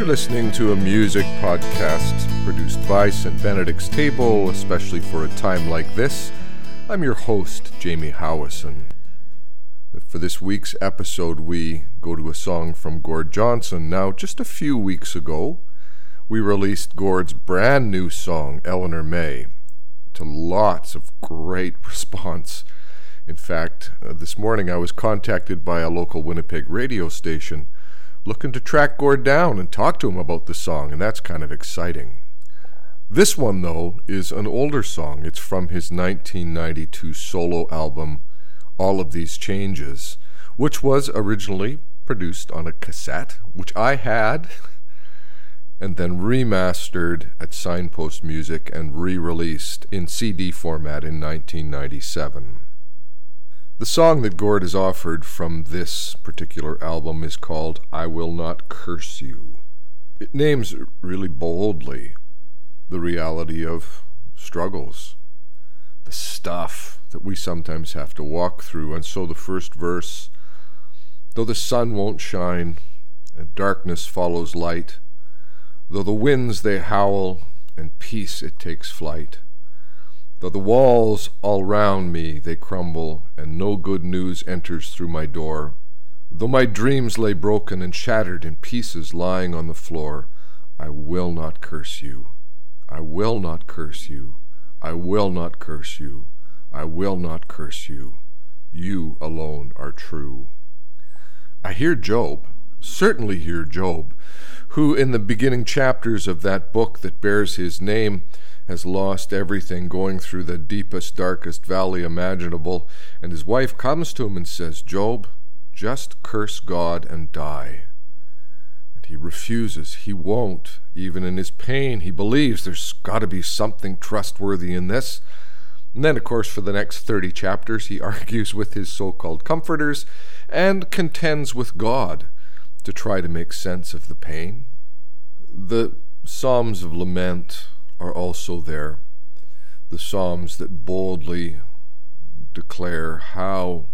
You're listening to a music podcast produced by St. Benedict's Table, especially for a time like this. I'm your host, Jamie Howison. For this week's episode, we go to a song from Gord Johnson. Now, just a few weeks ago, we released Gord's brand new song, Eleanor May, to lots of great response. In fact, uh, this morning I was contacted by a local Winnipeg radio station looking to track Gord down and talk to him about the song, and that's kind of exciting. This one, though, is an older song. It's from his 1992 solo album, All of These Changes, which was originally produced on a cassette, which I had, and then remastered at Signpost Music and re released in CD format in 1997. The song that Gord has offered from this particular album is called I Will Not Curse You. It names really boldly the reality of struggles, the stuff that we sometimes have to walk through. And so the first verse though the sun won't shine and darkness follows light, though the winds they howl and peace it takes flight Though the walls all round me they crumble, and no good news enters through my door, though my dreams lay broken and shattered in pieces lying on the floor, I will not curse you. I will not curse you. I will not curse you. I will not curse you. You alone are true. I hear Job, certainly hear Job, who in the beginning chapters of that book that bears his name has lost everything, going through the deepest, darkest valley imaginable. And his wife comes to him and says, Job, just curse God and die. And he refuses. He won't. Even in his pain, he believes there's got to be something trustworthy in this. And then, of course, for the next 30 chapters, he argues with his so called comforters and contends with God to try to make sense of the pain. The Psalms of Lament are also there. The Psalms that boldly declare how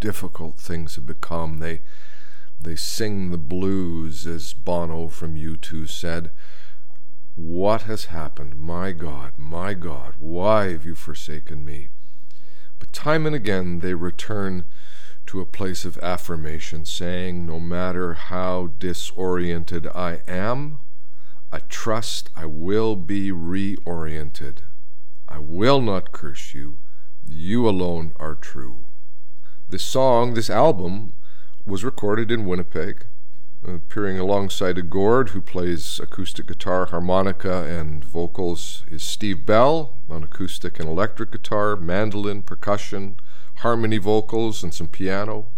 difficult things have become. They, they sing the blues, as Bono from U2 said. What has happened? My God, my God, why have you forsaken me? But time and again they return to a place of affirmation, saying, No matter how disoriented I am, I trust I will be reoriented. I will not curse you. You alone are true. This song, this album, was recorded in Winnipeg, appearing alongside a Gord who plays acoustic guitar, harmonica, and vocals is Steve Bell on acoustic and electric guitar, mandolin, percussion, harmony vocals, and some piano.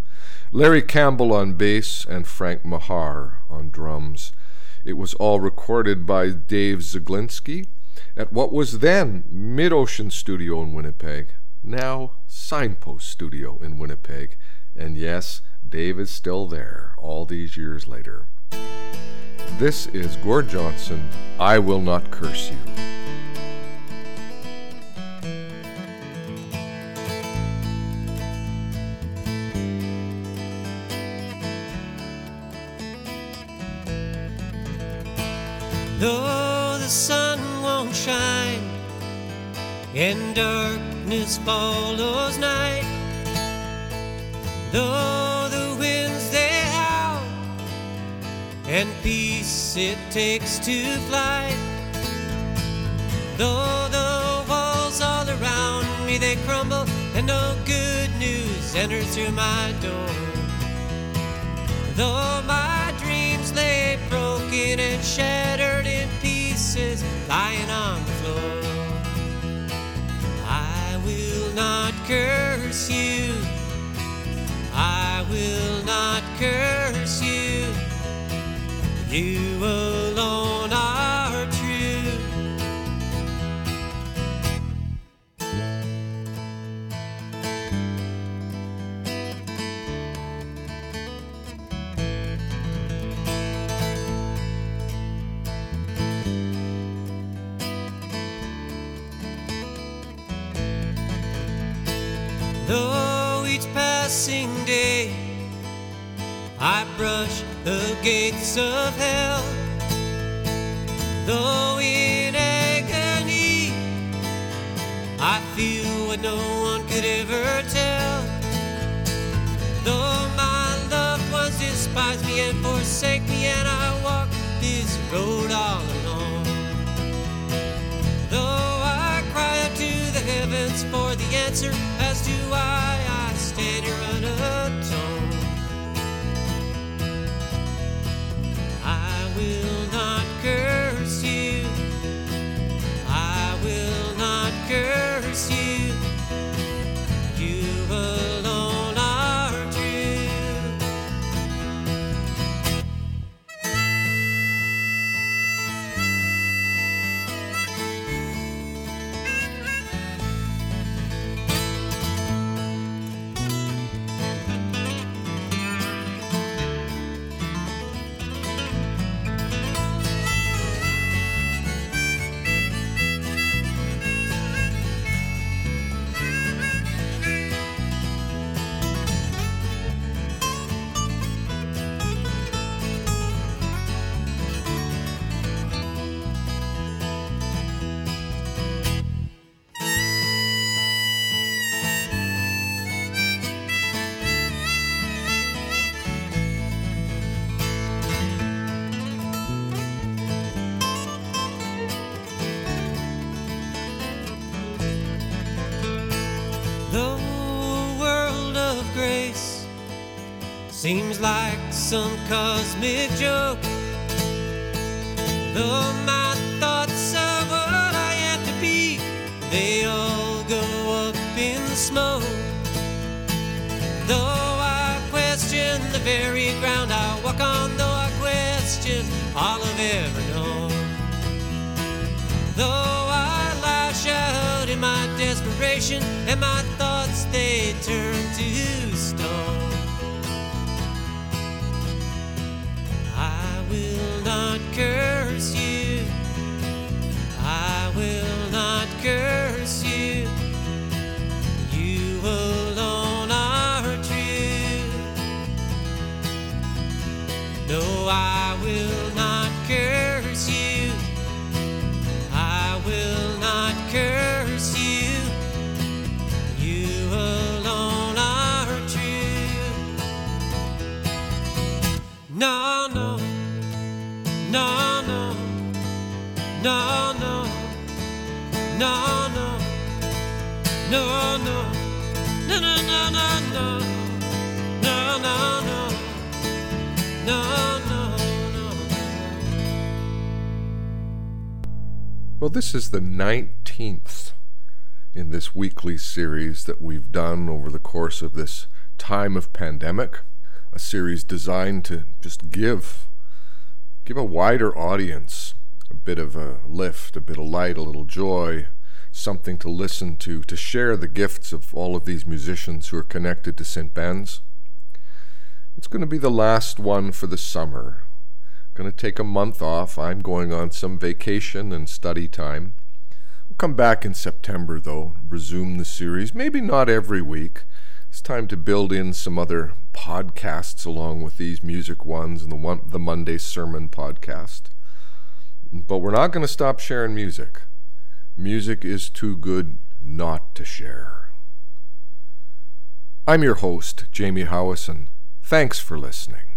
Larry Campbell on bass, and Frank Mahar on drums. It was all recorded by Dave Zeglinski at what was then Mid Ocean Studio in Winnipeg, now Signpost Studio in Winnipeg. And yes, Dave is still there all these years later. This is Gord Johnson, I Will Not Curse You. Though the sun won't shine and darkness follows night, though the winds they howl and peace it takes to flight, though the walls all around me they crumble and no good news enters through my door, though my dreams lay broken and shattered pieces lying on the floor. I will not curse you. I will not curse you. You alone Though each passing day I brush the gates of hell, Though in agony, I feel what no one could ever tell. Though my loved ones despise me and forsake me, and I walk this road all alone. Though I cry out to the heavens for the answer do I? Seems like some cosmic joke. Though my thoughts of what I am to be, they all go up in smoke. Though I question the very ground I walk on, though I question all I've ever known. Though I lash out in my desperation, and my thoughts they turn to Well, this is the 19th in this weekly series that we've done over the course of this time of pandemic. A series designed to just give give a wider audience a bit of a lift, a bit of light, a little joy, something to listen to, to share the gifts of all of these musicians who are connected to St. Ben's. It's going to be the last one for the summer. Going to take a month off. I'm going on some vacation and study time. We'll come back in September, though, resume the series. Maybe not every week. It's time to build in some other podcasts along with these music ones and the one, the Monday Sermon podcast. But we're not going to stop sharing music. Music is too good not to share. I'm your host, Jamie Howison. Thanks for listening.